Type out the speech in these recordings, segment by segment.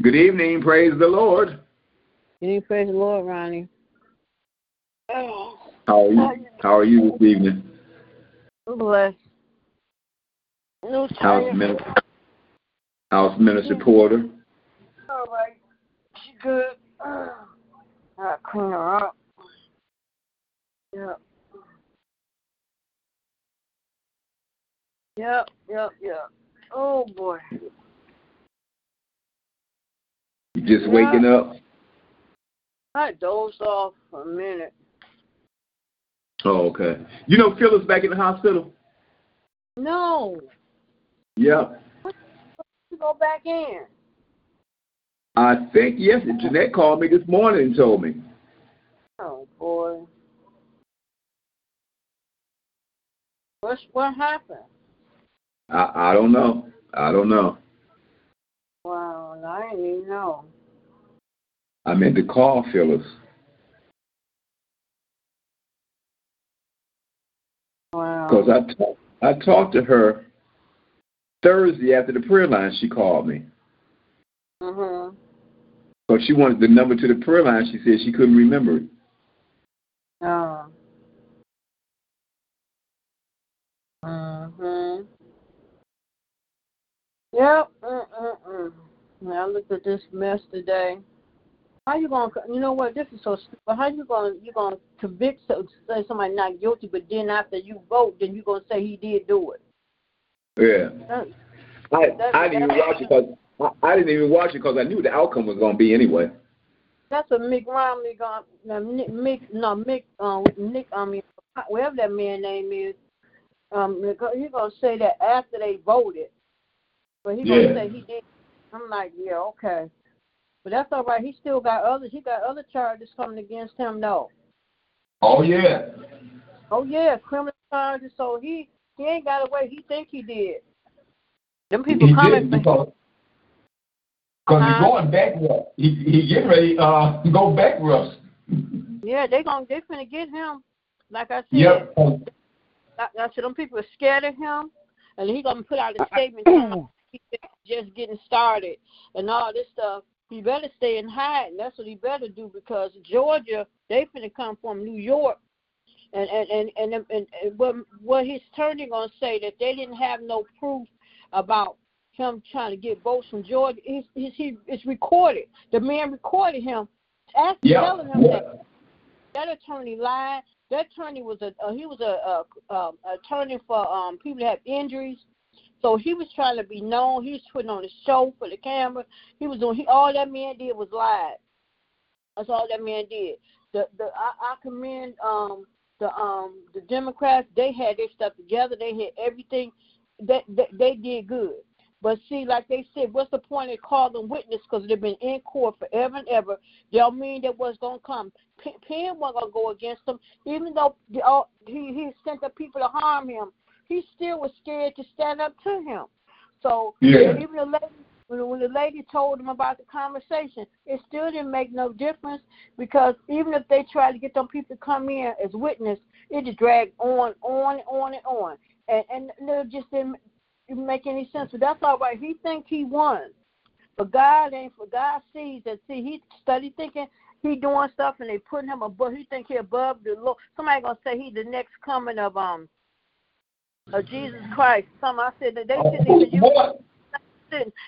Good evening. Praise the Lord. Good evening. Praise the Lord, Ronnie. Oh. How are you? How are you this evening? Blessed. No How's Minister, how's Minister Porter? All right. She good. I clean her up. Yep. Yep, yep, yep. Oh boy. Just waking up? I dozed off for a minute. Oh, okay. You know Phyllis back in the hospital? No. Yep. You go back in. I think yes. Jeanette called me this morning and told me. Oh boy. What's what happened? I I don't know. I don't know. Wow, I didn't even know. I meant to call Phyllis. Wow. Because I talked I talked to her Thursday after the prayer line. She called me. Mhm. So she wanted the number to the prayer line. She said she couldn't remember it. Oh. Mhm. Yep. Mm-mm-mm. I looked at this mess today. How you gonna? You know what? This is so stupid. How you gonna? You gonna convict so, say somebody not guilty, but then after you vote, then you gonna say he did do it? Yeah. That, I that, I didn't even watch it because I, I didn't even watch it because I knew the outcome was going to be anyway. That's what Mick Romney gonna. Nick, Mick, no Mick. Um, Nick. I mean, whatever that man name is. Um, he's gonna say that after they voted, but he gonna say he did. I'm like, yeah, okay. But that's all right. He still got others. He got other charges coming against him. No. Oh yeah. Oh yeah, criminal charges. So he he ain't got away. He think he did. Them people he coming did for him. because because Uh-huh. he's going bankrupt. He he getting ready uh to go bankrupt. Yeah, they gonna they finna get him. Like I said, Yep. I, I said them people are scared of him, and he gonna put out a statement telling them he's just getting started and all this stuff. He better stay in hiding. That's what he better do because Georgia, they finna come from New York, and and and and, and, and what what his attorney gonna say that they didn't have no proof about him trying to get votes from Georgia. He's, he's he it's recorded. The man recorded him, asking, Yeah. telling him that that attorney lied. That attorney was a uh, he was a, a, a attorney for um people that have injuries. So he was trying to be known. He was putting on a show for the camera. He was doing. He, all that man did was lie. That's all that man did. The the I, I commend um the um the Democrats. They had their stuff together. They had everything. That they, they did good. But see, like they said, what's the point of calling witness? Because they've been in court forever and ever. They'll mean that what's going to come. Penn wasn't to go against them, even though the, uh, he, he sent the people to harm him. He still was scared to stand up to him. So Yeah. even the lady, when, when the lady told him about the conversation, it still didn't make no difference because even if they tried to get them people to come in as witness, it just dragged on, on, and on, and on. And, and it just didn't didn't make any sense. But that's all right. He think he won. But God ain't for God sees that see he study thinking he doing stuff and they putting him above he think he above the Lord. Somebody gonna say he the next coming of um of Jesus Christ. Some I said that they shouldn't even use What?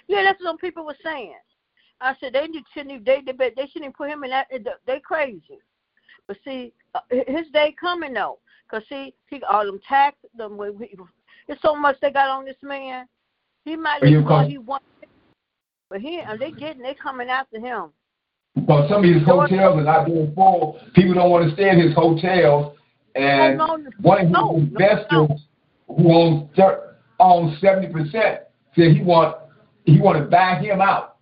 Yeah, that's what some people were saying. I said they shouldn't even, they they they shouldn't even put him in that. They crazy. But see, uh, his day coming though, cause see, he all them tax them. It's so much they got on this man. He might have thought he won, but he and they getting they coming after him. Because some of his hotels are not being full. People don't want to stay in his hotels. And Oh, one of his investors. Who owns thir- owns seventy percent said he want he want to buy him out.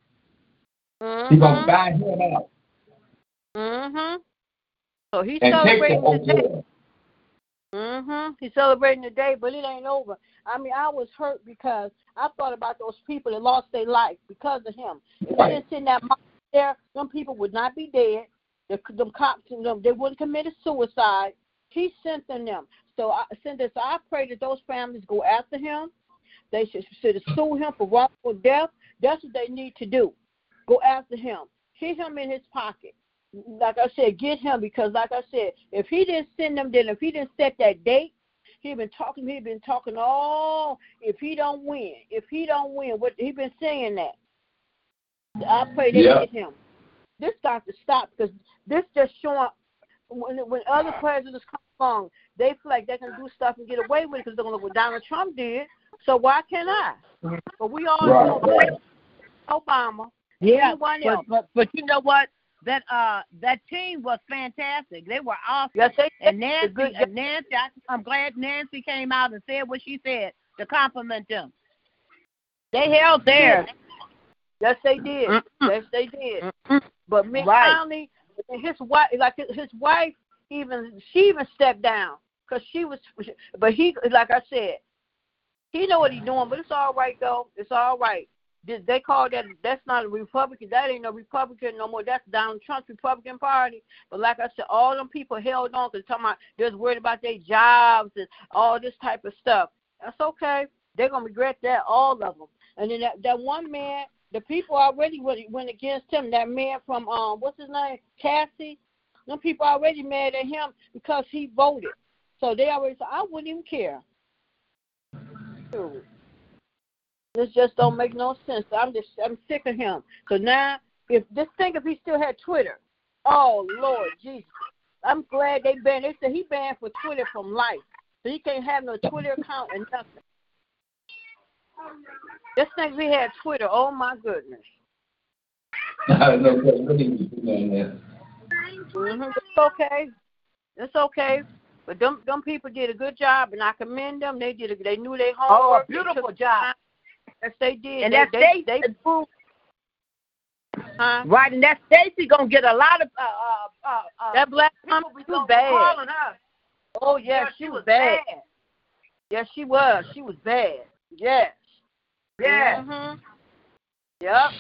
He gonna Mhm. buy him out Mhm. So he's and take the celebrating today. Mhm. He's celebrating the day, but it ain't over. I mean, I was hurt because I thought about those people that lost their life because of him. If he didn't send that there, them people would not be dead. The, them cops, them, they wouldn't committed suicide. He sent them them. So I sent this. I pray that those families go after him. They should, should sue him for wrongful death. That's what they need to do. Go after him. Hit him in his pocket. Like I said, get him because, like I said, if he didn't send them, then if he didn't set that date, he been talking. He been talking all. If he don't win, if he don't win, what he been saying that. I pray they Yeah. get him. This got to stop because this just showing when when other presidents come along, they feel like they can do stuff and get away with it because they're gonna look what Donald Trump did. So why can't I? But we all Right, know right. Obama. Yeah, Anyone but, else? but but you know what? That uh that team was fantastic. They were awesome. Yes, they And Nancy, good and Nancy, I, I'm glad Nancy came out and said what she said to compliment them. They held theirs. Yes, they did. Mm-mm. Yes, they did. Mm-mm. But Mitt Right. Romney, his wife, like his, his wife, even she even stepped down because she was. But he, like I said, he know what he's doing. But it's all right though. It's all right. They- They call that that's not a Republican. That ain't no Republican no more. That's Donald Trump's Republican Party. But like I said, all them people held on because talking about they're worried about their jobs and all this type of stuff. That's okay. They're gonna regret that, all of them. And then that, that one man, the people already went against him. That man from um, what's his name, Cassie. Them people already mad at him because he voted. So they already said, I wouldn't even care. Dude. This just don't make no sense. I'm just I'm sick of him. So now, if just think if he still had Twitter, oh Lord Jesus, I'm glad they banned. They said he banned for Twitter from life, so he can't have no Twitter account and nothing. Just think we had Twitter. Oh my goodness. no, what do you do on that? hmm It's okay. It's okay. But them them people did a good job, and I commend them. They did. A, they knew their Oh, homework. a beautiful job. time. Yes, they did. And they, that they, Stacy, they proved. Huh? right? And that Stacy gonna get a lot of uh uh uh. uh That black people woman was gonna bad. her. Oh yes, Yeah, she was bad. Yes, she was. She was bad. Yes. Yeah. Mhm. Yep.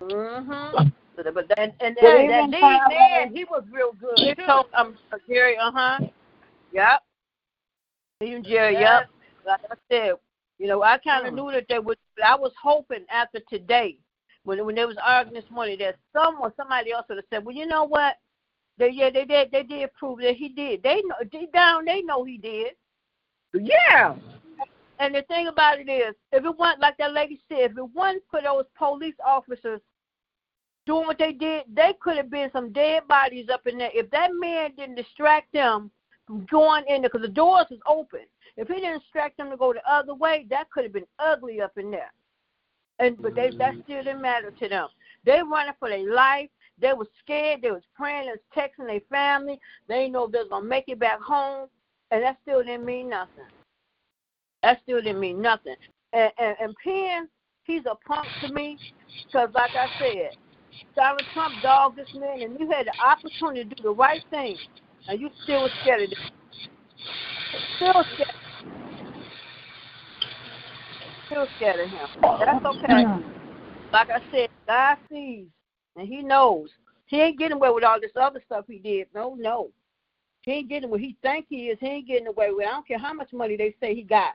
Mhm. But but that, And and But that, that even lead man, he was real good He too. told um Jerry, uh huh. Yep. Even Jerry, Yeah. yep. Like I said, you know, I kind of Mm. knew that they would. I was hoping after today, when when there was arguing this morning, that someone, somebody else would have said, well, you know what? They yeah, they did. They did prove that he did. They know deep down, they know he did. Yeah. And the thing about it is, if it wasn't like that lady said, if it wasn't for those police officers doing what they did, they could have been some dead bodies up in there. If that man didn't distract them going in there, because the doors was open, if he didn't instruct them to go the other way, that could have been ugly up in there. And but they that mm-hmm. still didn't matter to them. They running for their life. They was scared. They was praying and texting their family. They didn't know if they was gonna make it back home, and that still didn't mean nothing. That still didn't mean nothing. And and, and Penn, he's a punk to me, because like I said, Donald Trump dogged this man, and you had the opportunity to do the right thing, and you still scared of it. Still scared. Still scared of him. That's okay. Like I said, God sees, and He knows. He ain't getting away with all this other stuff he did. No, no. He ain't getting what he think he is. He ain't getting away with. it. I don't care how much money they say he got.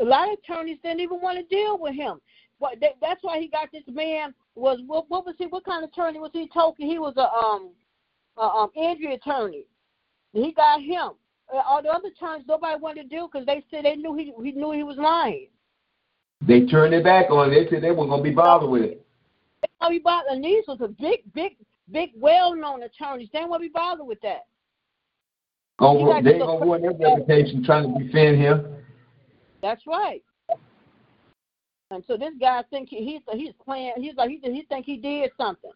A lot of attorneys didn't even want to deal with him. But they, that's why he got this man. Was what, what was he? What kind of attorney was he? Talking? He was a um, a, um, injury attorney. He got him. Uh, all the other times, nobody wanted to do because they said they knew he he knew he was lying. They turned their back on it. They said they weren't gonna be bothered with it. Oh, he bothered. And these was a big, big, big, well-known attorneys. They to be bothered with that. Gonna, they to gonna look- ruin their reputation trying to defend him. That's right. And so this guy think he, he's he's playing. He's like he he think he did something,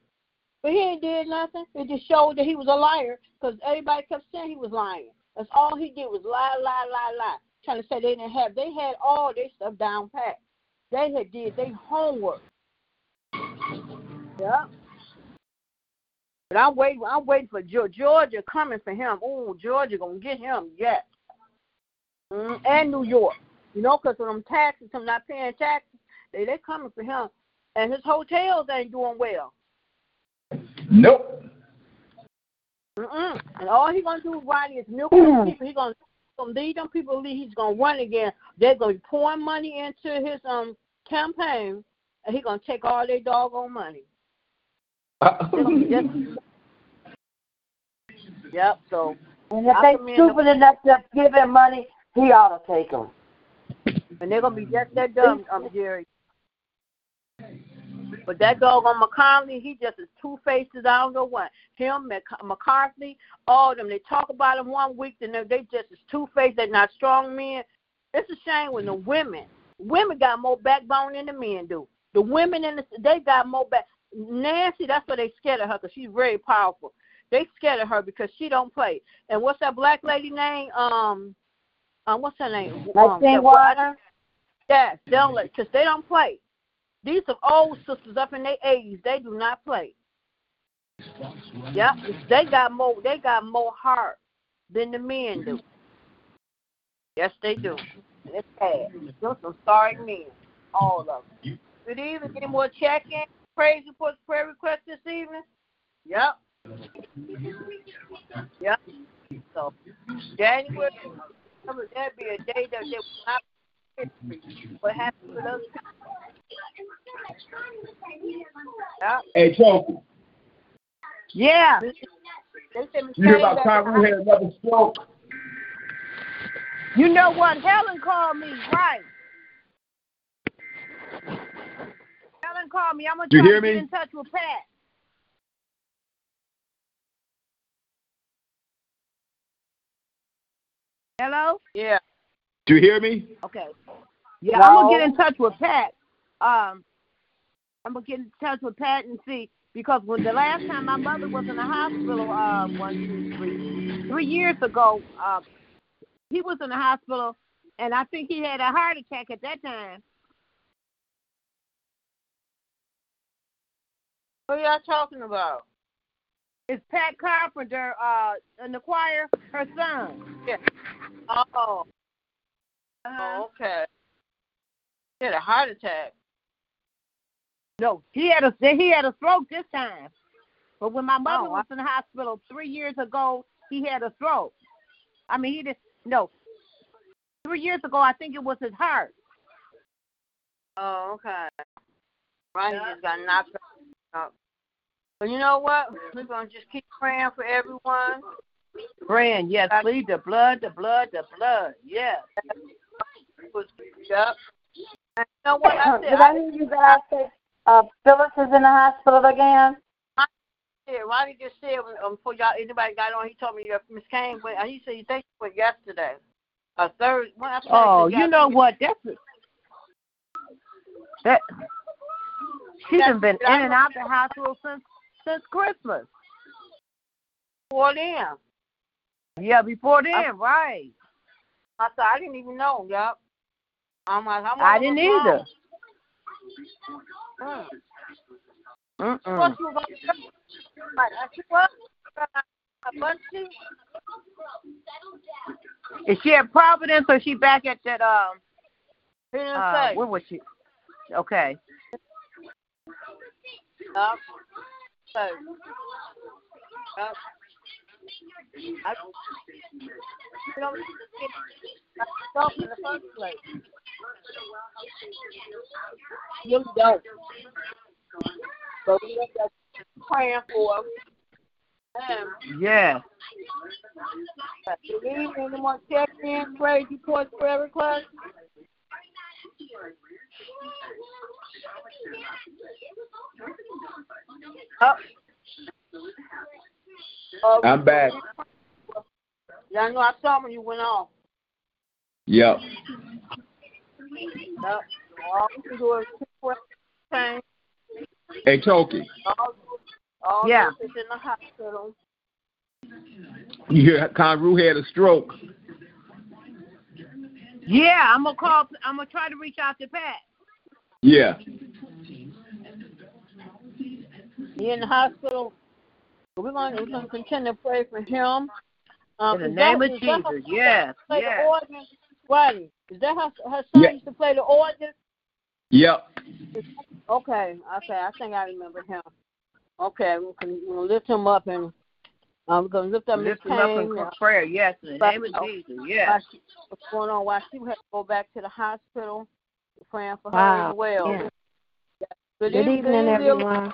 but he ain't did nothing. It just showed that he was a liar because everybody kept saying he was lying. That's all he did was lie, lie, lie, lie. Trying to say they didn't have. They had all their stuff down pat. They had did their homework. Yeah. But I'm waiting. I'm waiting for Geor- Georgia coming for him. Oh, Georgia gonna get him. Yes. Mm, and New York. You know, because of them taxes, him not paying taxes, they they coming for him, and his hotels ain't doing well. Nope. Mm-mm. And all he gonna do, Rodney, is milk them people. He gonna, gonna lead them people. Lead. He's gonna run again. They're gonna be pouring money into his um campaign, and he gonna take all their doggone money. yep. So And if I they commend stupid enough to give him money, he ought to take them. and they're gonna be just that dumb, um, Jerry. But that dog on McConnell, he just is two faces. I don't know what. Him, McCarthy, all of them. They talk about him one week, then they, they just is two faced. They're not strong men. It's a shame when the women, women got more backbone than the men do. The women in the they got more back. Nancy, that's why they scared of her because she's very powerful. They scared of her because she don't play. And what's that black lady name? Um, um, what's her name? Um, Maxine that- Warner. Yes, don't let because they don't play. These are old sisters up in their eighties. They do not play. Yep, they got more. They got more heart than the men do. Yes, they do. It's sad. Those some sorry men, all of them. Good evening. Any more check-in? Praise reports, prayer requests this evening? Yep. Yep. So January, that'd be a day that they will not what happened with us? Yeah. Hey, Choke, Yeah. You hear about Congress had another stroke? You know what? Helen called me, right? Helen called me. I'm gonna try to get in touch with Pat. Hello? Yeah. Do you hear me? Okay. Yeah, No. I'm gonna get in touch with Pat. Um, I'm gonna get in touch with Pat and see because when the last time my mother was in the hospital, uh, one, two, three, three years ago, uh, he was in the hospital, and I think he had a heart attack at that time. Who y'all talking about? It's Pat Carpenter, uh, in the choir, her son. Yeah. Oh. Uh-huh. Oh, okay. He had a heart attack. No, he had a he had a stroke this time. But when my oh, mother Oh, was in the hospital three years ago, he had a stroke. I mean, he did no. Three years ago, I think it was his heart. Oh, okay. Right, he just got knocked out. But you know what? We're gonna just keep praying for everyone. Praying, yes, plead the blood, the blood, the blood, yes. Yep. And you know what I said? Did I hear you guys say uh, Phyllis is in the hospital again? said, Ronnie just said um, before y'all anybody got on, he told me that Miss Kane went. He said he thinks it was yesterday, a third. When I Oh, you know what? That's that. She's That's- been in and out the hospital since since Christmas. For them, Yeah, before then, right? I said I didn't even know. Yep. I'm like, I'm I didn't either. Mm. Mm-mm. Is she at Providence or she back at that um uh say. where was she? Okay. Yep. So, yep. I, you I stopped in the first place. You don't. So we just praying for. And Yeah. Good evening. Anyone check in, praise reports, prayer requests? Oh. Oh, I'm back. Yeah, I know I saw when you went off. Yep. Yep. All we do is keep. Hey, Toki, All, all Yeah. this in the hospital. you hear Conru had a stroke. Yeah, I'm gonna call I'm gonna try to reach out to Pat. Yeah. He in the hospital. But we're going to, we're going to continue to pray for him. Um, In the name that- of is her Jesus, yes, play yes. the organ? Right. Is that her, her son Yeah. used to play the organ? Yep. Okay, okay, I think I remember him. Okay, we're gonna, we're gonna lift him up and um, we're gonna lift up Miss Lift him up in Kane. prayer, yes, in the name of Jesus, yes. she, what's going on? Why she had to go back to the hospital? Praying for her Wow, as well. yeah. Good, Good evening, evening, everyone.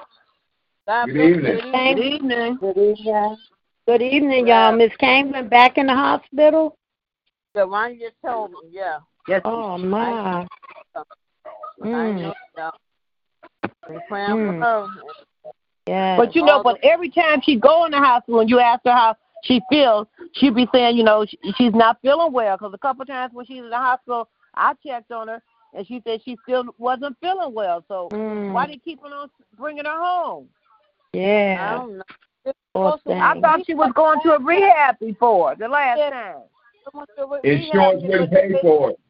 God Good evening. Good evening. Good evening. Good evening. Yeah. y'all. Miss Kane went back in the hospital. The one you just told me, yeah. Yes. Oh my. I Mm. know. Yeah. Been Mm. for. Yeah. But you know, but every time she go in the hospital and you ask her how she feels, she be saying, you know, she, she's not feeling well. Because a couple of times when she's in the hospital, I checked on her and she said she still wasn't feeling well. So Mm. why they keep on bringing her home? I Yeah. don't know. It's Poor supposed to- thing. I thought she was going to a rehab before the last Yeah. time. Insurance wouldn't pay for it.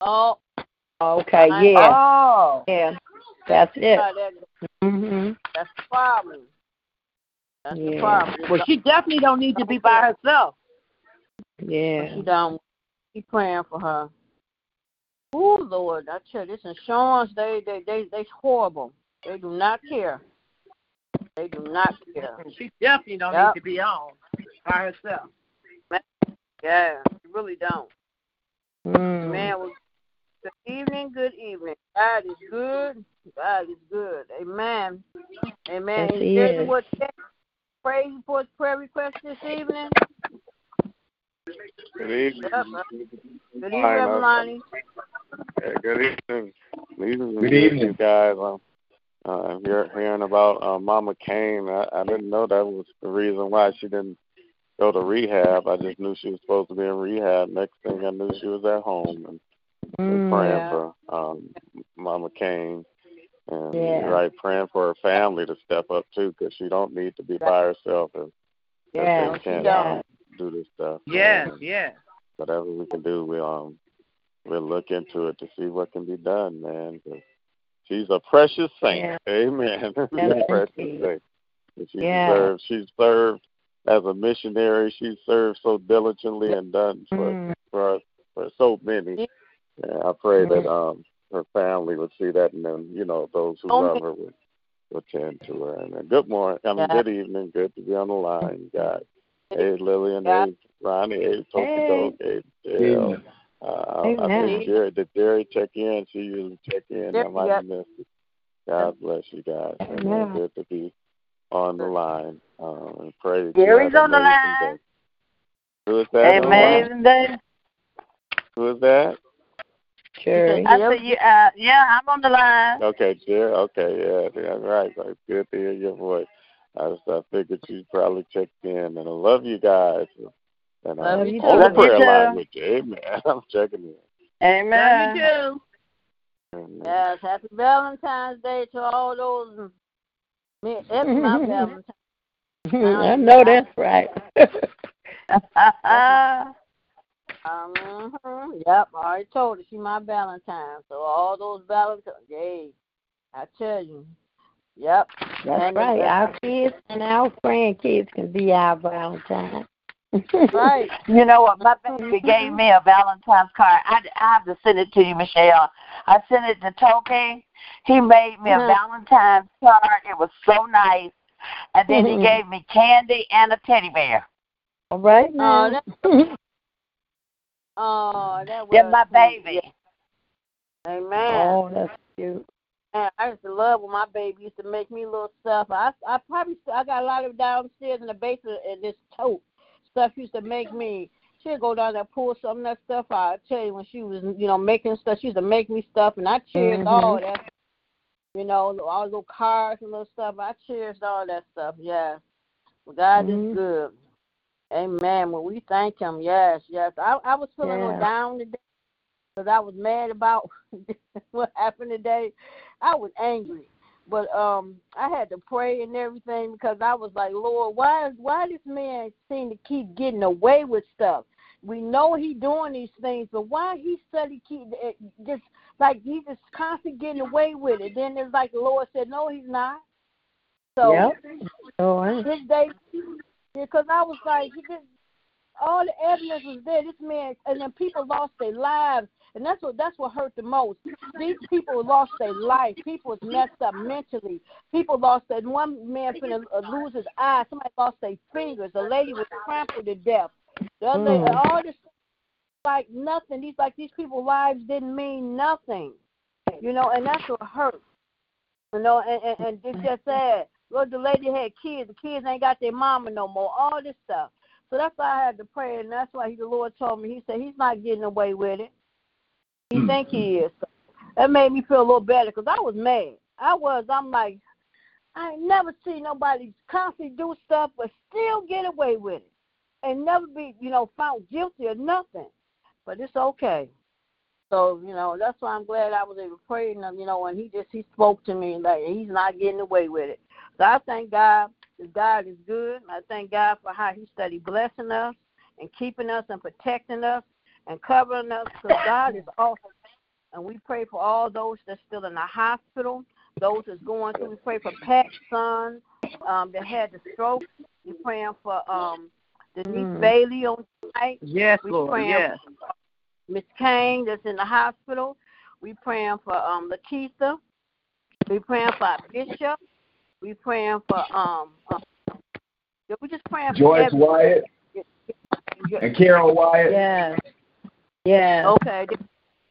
Oh, Okay. Yeah. Oh. Yeah. That's it. how that goes. Mhm. that's the problem. That's the problem. Well, she definitely don't need to be by herself. Yeah. She don't. Keep praying for her. Oh Lord, I tell you, this insurance, they they they they horrible. They do not care. They do not care. She definitely don't Yep. need to be on by herself. Yeah, you really don't. Mm. Man, was good evening, good evening. God is good. God is good. Amen. Amen. Yes, he there is. what praise for prayer request this evening? Good evening. Yep. Good evening, Hi, Lonnie. Yeah, good evening. Evening Good evening. Guys, um, uh, you're hearing about uh, Mama Kane. I, I didn't know that was the reason why she didn't go to rehab. I just knew she was supposed to be in rehab. Next thing I knew, she was at home and Mm. praying Yeah. for um, Mama Kane. And Yeah. you're right, praying for her family to step up too, because she don't need to be by herself and Yeah. if can't Yeah. um, do this stuff. Yes, Um, yes. whatever we can do, we um we'll look into it to see what can be done, man. 'cause she's a precious saint. Yeah. Amen. she's Yes, a precious saint. And she Yeah. deserves. She's served as a missionary. She served so diligently and done for Mm. for for so many. And I pray that Mm-hmm. um her family would see that, and then you know those who Oh, love her would would tend to her. And good morning. I mean, Yeah. good evening. Good to be on the line, you guys. Hey, Lillian. Yeah. Hey, Ronnie. Hey, Tokido. Hey. Hey, Dale. evening. Uh, I Amen. think Jerry, did Jerry check in? She usually check in. I might yep. have missed it. God bless you guys. And, uh, Amen. good to be on the line. Um, and pray. that you Gary's have on the line. day. Who is that? on? Amazing day. Who is that? Sure. I said, yeah, uh, yeah, I'm on the line. Okay, Jerry. Okay, yeah, yeah, right. So it's good to hear your voice. I just I figured you probably checked in, and I love you guys. And uh, Love you on too. the Love you prayer too. line with you. Amen. I'm checking in. Amen. Love you too. Amen. Yes, happy Valentine's Day to all those. Me, it's my Valentine's. I know that's right. Um, yep, I already told her she my Valentine. So all those Valentines, yay! I tell you, yep. That's And right. Our kids and our grandkids can be our Valentine. Right. You know what? My baby gave me a Valentine's card. I, I have to send it to you, Michelle. I sent it to Toki. He made me a Mhm. Valentine's card. It was so nice. And then he Mhm. gave me candy and a teddy bear. All right Oh, now. Oh, that was They're my baby. Amen. oh, that's cute. Man, I used to love when my baby used to make me little stuff. I I probably still, I got a lot of it downstairs in the basement in this tote. Stuff used to make me. She'd go down there pull some of that stuff out. I tell you when she was you know making stuff, she used to make me stuff, and I cherished all Mhm. that. You know, all the little cards and little stuff. I cherished all that stuff. Yeah. Well, God Mhm. is good. Amen. Well, we thank Him. Yes, yes. I I was feeling Yeah. down today because I was mad about what happened today. I was angry, but um, I had to pray and everything because I was like, Lord, why is why this man seem to keep getting away with stuff? We know he doing these things, but why he study keep it, just like he just constantly getting away with it? Then it's like the Lord said, no, he's not. So Yep. Oh, I- this day, because I was like, he just all the evidence was there. This man, and then people lost their lives, and that's what that's what hurt the most. These people lost their life. People was messed up mentally. People lost their one man finna uh, lose his eye. Somebody lost their fingers. A lady was trampled to death. The other, Mm. all this like nothing. These like these people's lives didn't mean nothing. You know, and that's what hurt. You know, and and, and it's just sad. Look, the lady had kids. The kids ain't got their mama no more. All this stuff. So that's why I had to pray, and that's why he, the Lord told me. He said he's not getting away with it. He mm-hmm. think he is. So that made me feel a little better because I was mad. I was. I'm like, I ain't never seen nobody constantly do stuff but still get away with it and never be, you know, found guilty or nothing. But it's okay. So, you know, that's why I'm glad I was able to pray and you know, and he just he spoke to me like he's not getting away with it. So I thank God that God is good. I thank God for how he studied blessing us and keeping us and protecting us and covering us because God is awesome. And we pray for all those that's still in the hospital, those that's going through. We pray for Pat's son um, that had the stroke. We're praying for um, Denise mm. Bailey on tonight. Yes, we Lord. Yes. Miss Kane that's in the hospital. We praying for um Lakeitha. We praying for our bishop. We praying for um, um we just praying Joyce for Joyce Wyatt and Carol Wyatt. Yeah. Yeah. Okay.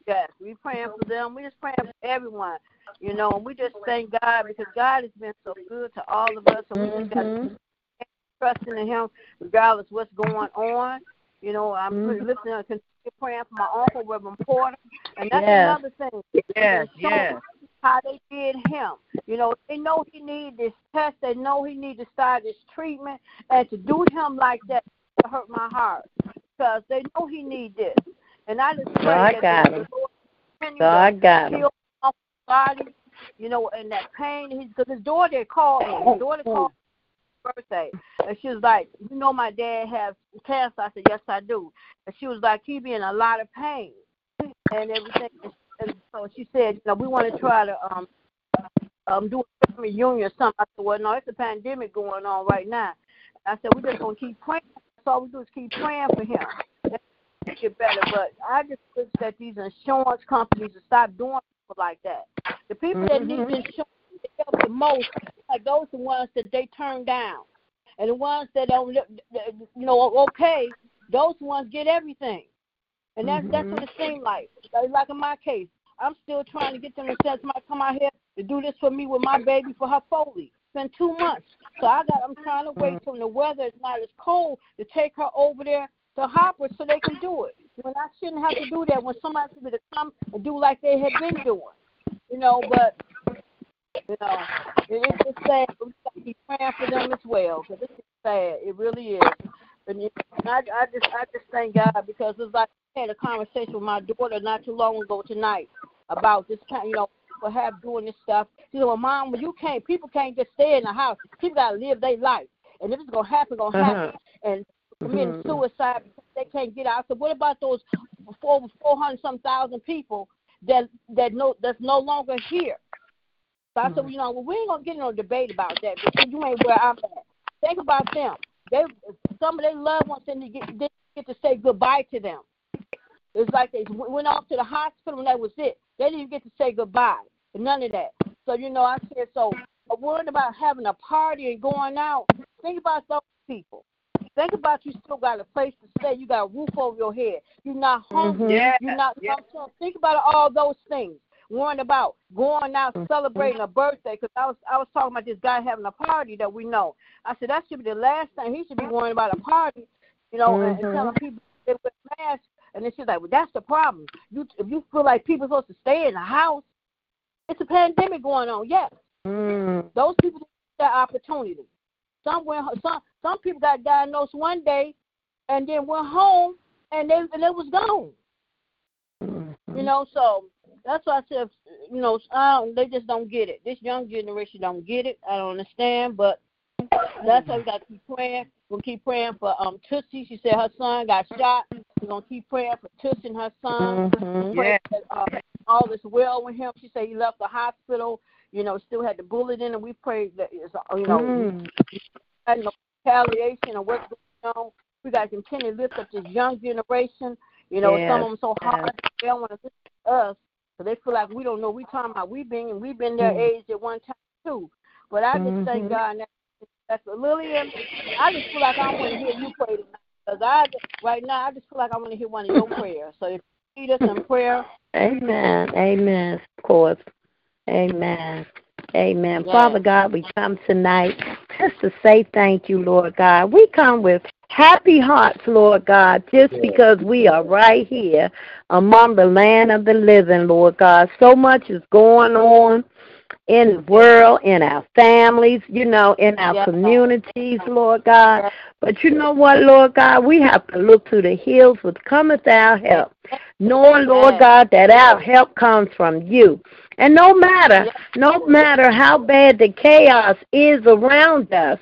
Yes, we praying for them. We just praying for everyone. You know, and we just thank God because God has been so good to all of us, and we just got to mm-hmm. trusting in Him regardless what's going on. You know, I'm mm-hmm. listening and continue praying for my uncle Reverend Porter, and that's yes. another thing. Yes, yes. How they did him. You know, they know he need this test. They know he need to start this treatment, and to do him like that hurt my heart because they know he need this. And I just pray so I got him. So I got him. Body, you know, and that pain. He's because his daughter called me. His daughter called me birthday, and she was like, "You know, my dad has cancer." I said, "Yes, I do." And she was like, "He be in a lot of pain and everything." And so she said, "You know, we want to try to um um do a reunion or something." I said, "Well, no, it's a pandemic going on right now." I said, "We're just gonna keep praying." That's all we do is keep praying for him get better. But I just wish that these insurance companies would stop doing people like that. The people mm-hmm. that need mm-hmm. insurance help the most, like those the ones that they turn down, and the ones that don't, you know, okay, those ones get everything. And that's mm-hmm. that's what it seems like. Like in my case, I'm still trying to get them to send somebody come out here to do this for me with my baby for her Foley. It's been two months. So I got I'm trying to wait till the weather is not as cold to take her over there to Hopper so they can do it. When I shouldn't have to do that when somebody's going to come and do like they had been doing. You know, but you know, it, it's sad. We got to keep praying for them as well because it's sad. It really is. And, and I, I just, I just thank God because it's like I had a conversation with my daughter not too long ago tonight about this kind. You know, people have doing this stuff. You know, well, mom, you can't. People can't just stay in the house. People got to live their life. And if it's gonna happen, gonna happen. Uh-huh. And committing mm-hmm. suicide because they can't get out. So what about those over four hundred some thousand people that that no that's no longer here? So I mm-hmm. said, you know, well, we ain't gonna get in no debate about that because you ain't where I'm at. Think about them. They some of their loved ones didn't get didn't get to say goodbye to them. It's like they went off to the hospital and that was it. They didn't even get to say goodbye. None of that. So you know, I said so. A word about having a party and going out. Think about those people. Think about you still got a place to stay. You got a roof over your head. You're not hungry. Mm-hmm. Yeah. You're not. Yeah. Think about all those things. Worrying about going out mm-hmm. celebrating a birthday because I was I was talking about this guy having a party that we know. I said that should be the last thing he should be worrying about a party, you know, mm-hmm. and, and telling people they wear masks. And then she's like, well, that's the problem. You if you feel like people are supposed to stay in the house, it's a pandemic going on. Yes, mm. those people that opportunity. Some went, some some people got diagnosed one day, and then went home, and they and it was gone. Mm-hmm. You know, so that's why I said, you know, I don't, they just don't get it. This young generation don't get it. I don't understand, but that's why we got to keep praying. We'll keep praying for um Tootsie. She said her son got shot. We're gonna keep praying for Tootsie and her son. Mm-hmm. Yeah. That, uh, all is well with him. She said he left the hospital you know, still had the bullet in it. We prayed that, you know, mm. had no retaliation or what's going on. We got to continue to lift up this young generation. You know, yes. some of them so hard they don't want to listen to us, so they feel like we don't know. We talking about we been and we've been their mm. age at one time too. But I just mm-hmm. thank God that that's Lillian. I just feel like I want to hear you pray tonight because I right now I just feel like I want to hear one of your prayers. So if you need us in prayer, Amen, Amen, of course. Amen. Amen. Yes. Father God, we come tonight just to say thank you, Lord God. We come with happy hearts, Lord God, just yes. because we are right here among the land of the living, Lord God. So much is going on in the world, in our families, you know, in our yes. communities, Lord God. But you know what, Lord God? We have to look to the hills which cometh our help, knowing, Lord God, that our help comes from you. And no matter, no matter how bad the chaos is around us,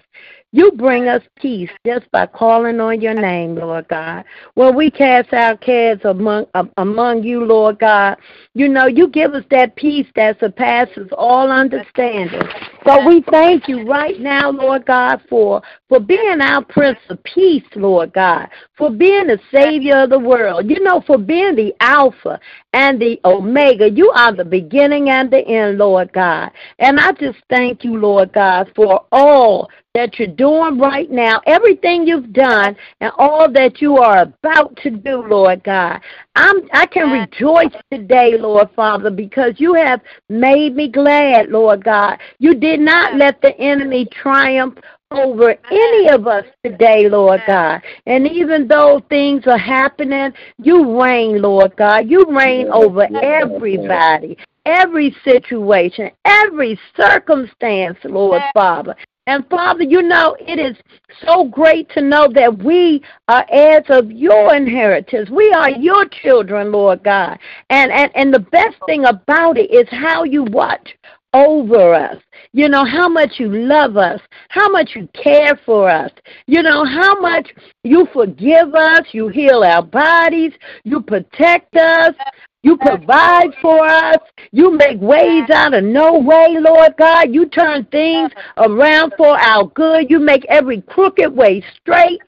you bring us peace just by calling on your name, Lord God. When we cast our cares among um, among you, Lord God, you know you give us that peace that surpasses all understanding. So we thank you right now, Lord God, for for being our Prince of Peace, Lord God, for being the Savior of the world. You know, for being the Alpha and the Omega. You are the beginning and the end, Lord God. And I just thank you, Lord God, for all that you're doing right now, everything you've done, and all that you are about to do, Lord God. I'm, I can rejoice today, Lord Father, because you have made me glad, Lord God. You did not let the enemy triumph over any of us today, Lord God. And even though things are happening, you reign, Lord God. You reign over everybody, every situation, every circumstance, Lord Father. And Father, you know, it is so great to know that we are heirs of your inheritance. We are your children, Lord God. And and, and the best thing about it is how you watch over us. You know, how much you love us, how much you care for us. You know, how much you forgive us, you heal our bodies, you protect us. You provide for us. You make ways out of no way, Lord God. You turn things around for our good. You make every crooked way straight.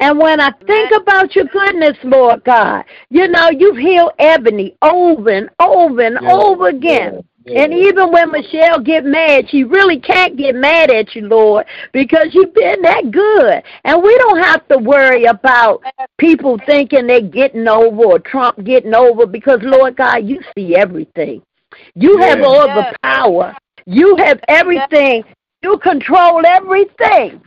And when I think about your goodness, Lord God, you know, you've healed Ebony over and over and yeah. over again. Yeah. And even when Michelle get mad, she really can't get mad at you, Lord, because you've been that good. And we don't have to worry about people thinking they're getting over or Trump getting over because, Lord God, you see everything. You yeah. have all the power. You have everything. You control everything.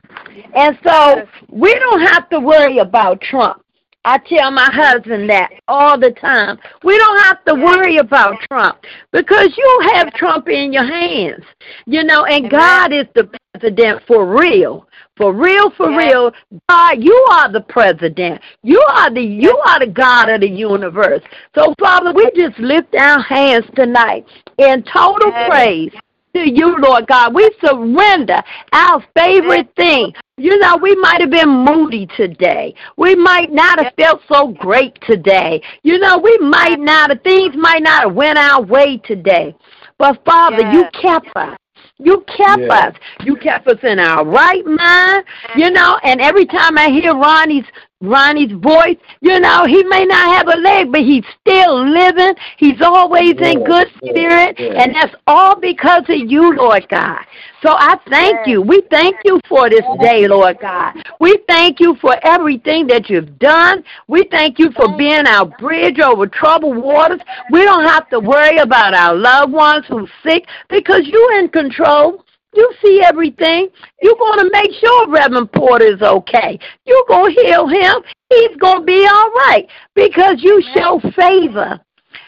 And so we don't have to worry about Trump. I tell my husband that all the time. We don't have to worry about Trump because you have Trump in your hands. You know, and God is the president for real. For real, for real, God, you are the president. You are the you are the God of the universe. So Father, we just lift our hands tonight in total praise to you, Lord God. We surrender our favorite thing. You know, we might have been moody today. We might not have felt so great today. You know, we might not have, things might not have went our way today. But Father, yes. you kept us. You kept us. You kept us in our right mind, you know, and every time I hear Ronnie's Ronnie's voice. You know, he may not have a leg, but he's still living. He's always yeah, in good spirit. Yeah, yeah. And that's all because of you, Lord God. So I thank you. We thank you for this day, Lord God. We thank you for everything that you've done. We thank you for being our bridge over troubled waters. We don't have to worry about our loved ones who's sick because you're in control. You see everything. You're going to make sure Reverend Porter is okay. You're going to heal him. He's going to be all right because you show favor.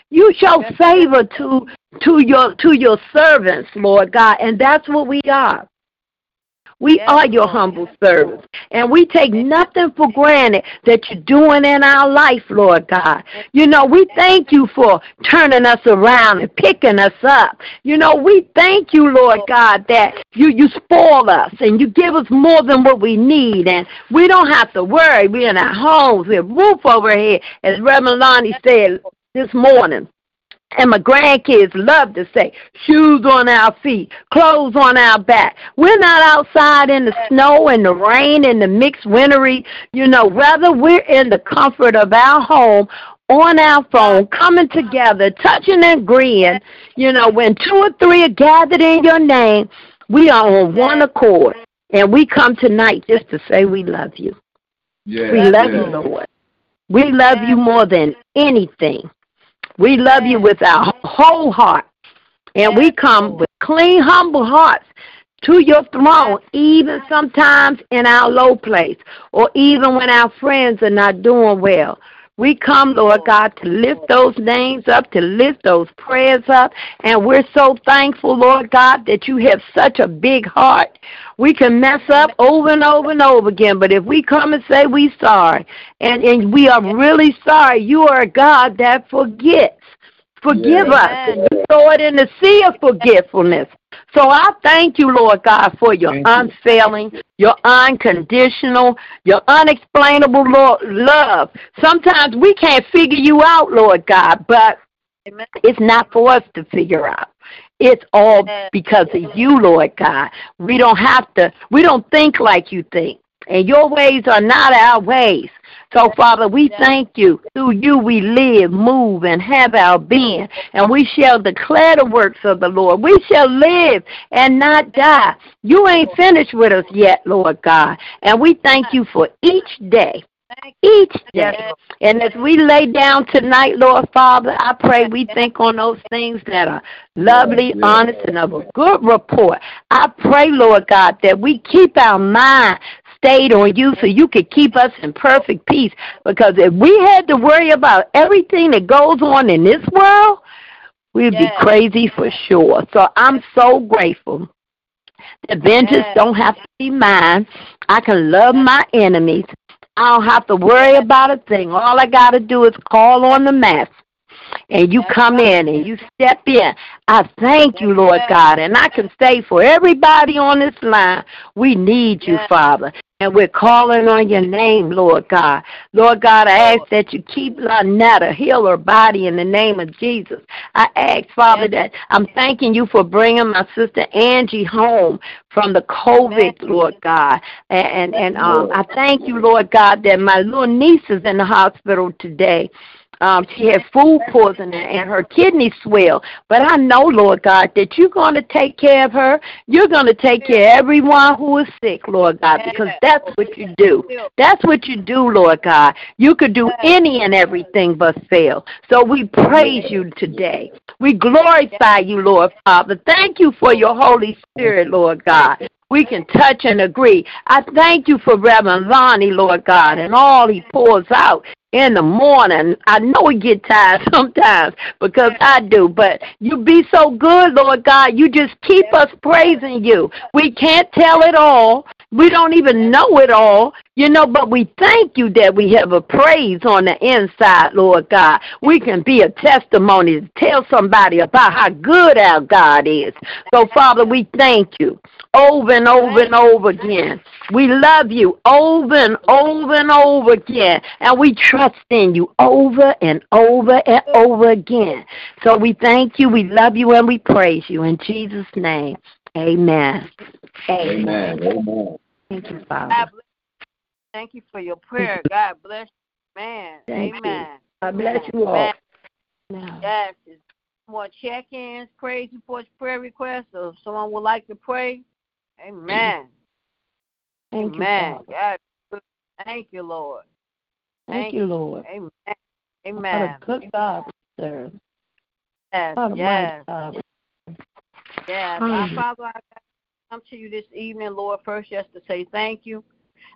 You show favor to to your to your servants, Lord God, and that's what we are. We yes. are your humble servants. And we take nothing for granted that you're doing in our life, Lord God. You know, we thank you for turning us around and picking us up. You know, we thank you, Lord God, that you, you spoil us and you give us more than what we need. And we don't have to worry. We're in our homes. We have roof over our head, as Reverend Lonnie said this morning. And my grandkids love to say, shoes on our feet, clothes on our back. We're not outside in the snow and the rain and the mixed wintry, you know, rather we're in the comfort of our home on our phone, coming together, touching and agreeing. You know, when two or three are gathered in your name, we are on one accord. And we come tonight just to say we love you. Yeah, we love yeah. you, Lord. We love you more than anything. We love you with our whole heart. And we come with clean, humble hearts to your throne, even sometimes in our low place, or even when our friends are not doing well. We come, Lord God, to lift those names up, to lift those prayers up. And we're so thankful, Lord God, that you have such a big heart. We can mess up over and over and over again, but if we come and say we sorry, and, and we are really sorry, you are a God that forgets. Forgive us. And you throw it in the sea of forgetfulness. So I thank you, Lord God, for your unfailing, your unconditional, your unexplainable Lord, love. Sometimes we can't figure you out, Lord God, but it's not for us to figure out. It's all because of you, Lord God. We don't have to, we don't think like you think. And your ways are not our ways. So, Father, we thank you. Through you we live, move, and have our being. And we shall declare the works of the Lord. We shall live and not die. You ain't finished with us yet, Lord God. And we thank you for each day. Each day. And as we lay down tonight, Lord Father, I pray we think on those things that are lovely, honest, and of a good report. I pray, Lord God, that we keep our mind stayed on you so you could keep us in perfect peace. Because if we had to worry about everything that goes on in this world, we'd yes. be crazy for sure. So I'm so grateful. The vengeance yes. don't have to be mine. I can love my enemies. I don't have to worry about a thing. All I got to do is call on the master and you come in and you step in. I thank you, Lord God. And I can say for everybody on this line, we need you, Father. And we're calling on your name, Lord God. Lord God, I ask that you keep Lynetta, heal her body in the name of Jesus. I ask, Father, that I'm thanking you for bringing my sister Angie home from the COVID, Lord God. And, and, and um, I thank you, Lord God, that my little niece is in the hospital today. Um, she had food poisoning and her kidneys swell. But I know, Lord God, that you're going to take care of her. You're going to take care of everyone who is sick, Lord God, because that's what you do. That's what you do, Lord God. You could do any and everything but fail. So we praise you today. We glorify you, Lord Father. Thank you for your Holy Spirit, Lord God we can touch and agree. I thank you for Reverend Lonnie, Lord God, and all he pours out in the morning. I know we get tired sometimes because I do, but you be so good, Lord God. You just keep us praising you. We can't tell it all. We don't even know it all, you know, but we thank you that we have a praise on the inside, Lord God. We can be a testimony to tell somebody about how good our God is. So, Father, we thank you over and over and over again. We love you over and over and over again. And we trust in you over and over and over again. So we thank you, we love you, and we praise you. In Jesus' name, amen. Amen. amen. Thank you, Father. Thank you for your prayer. God bless you. Man. Thank amen. You. God bless you all. Yes. More check ins, praise reports, prayer requests, or if someone would like to pray. Amen. Thank Amen. you, God. Thank you, Lord. Thank, Thank you, Lord. Amen. Amen. What a good God sir. Yes. What yes. God. Yes. Our Father, I come to you this evening, Lord, first just to say thank you.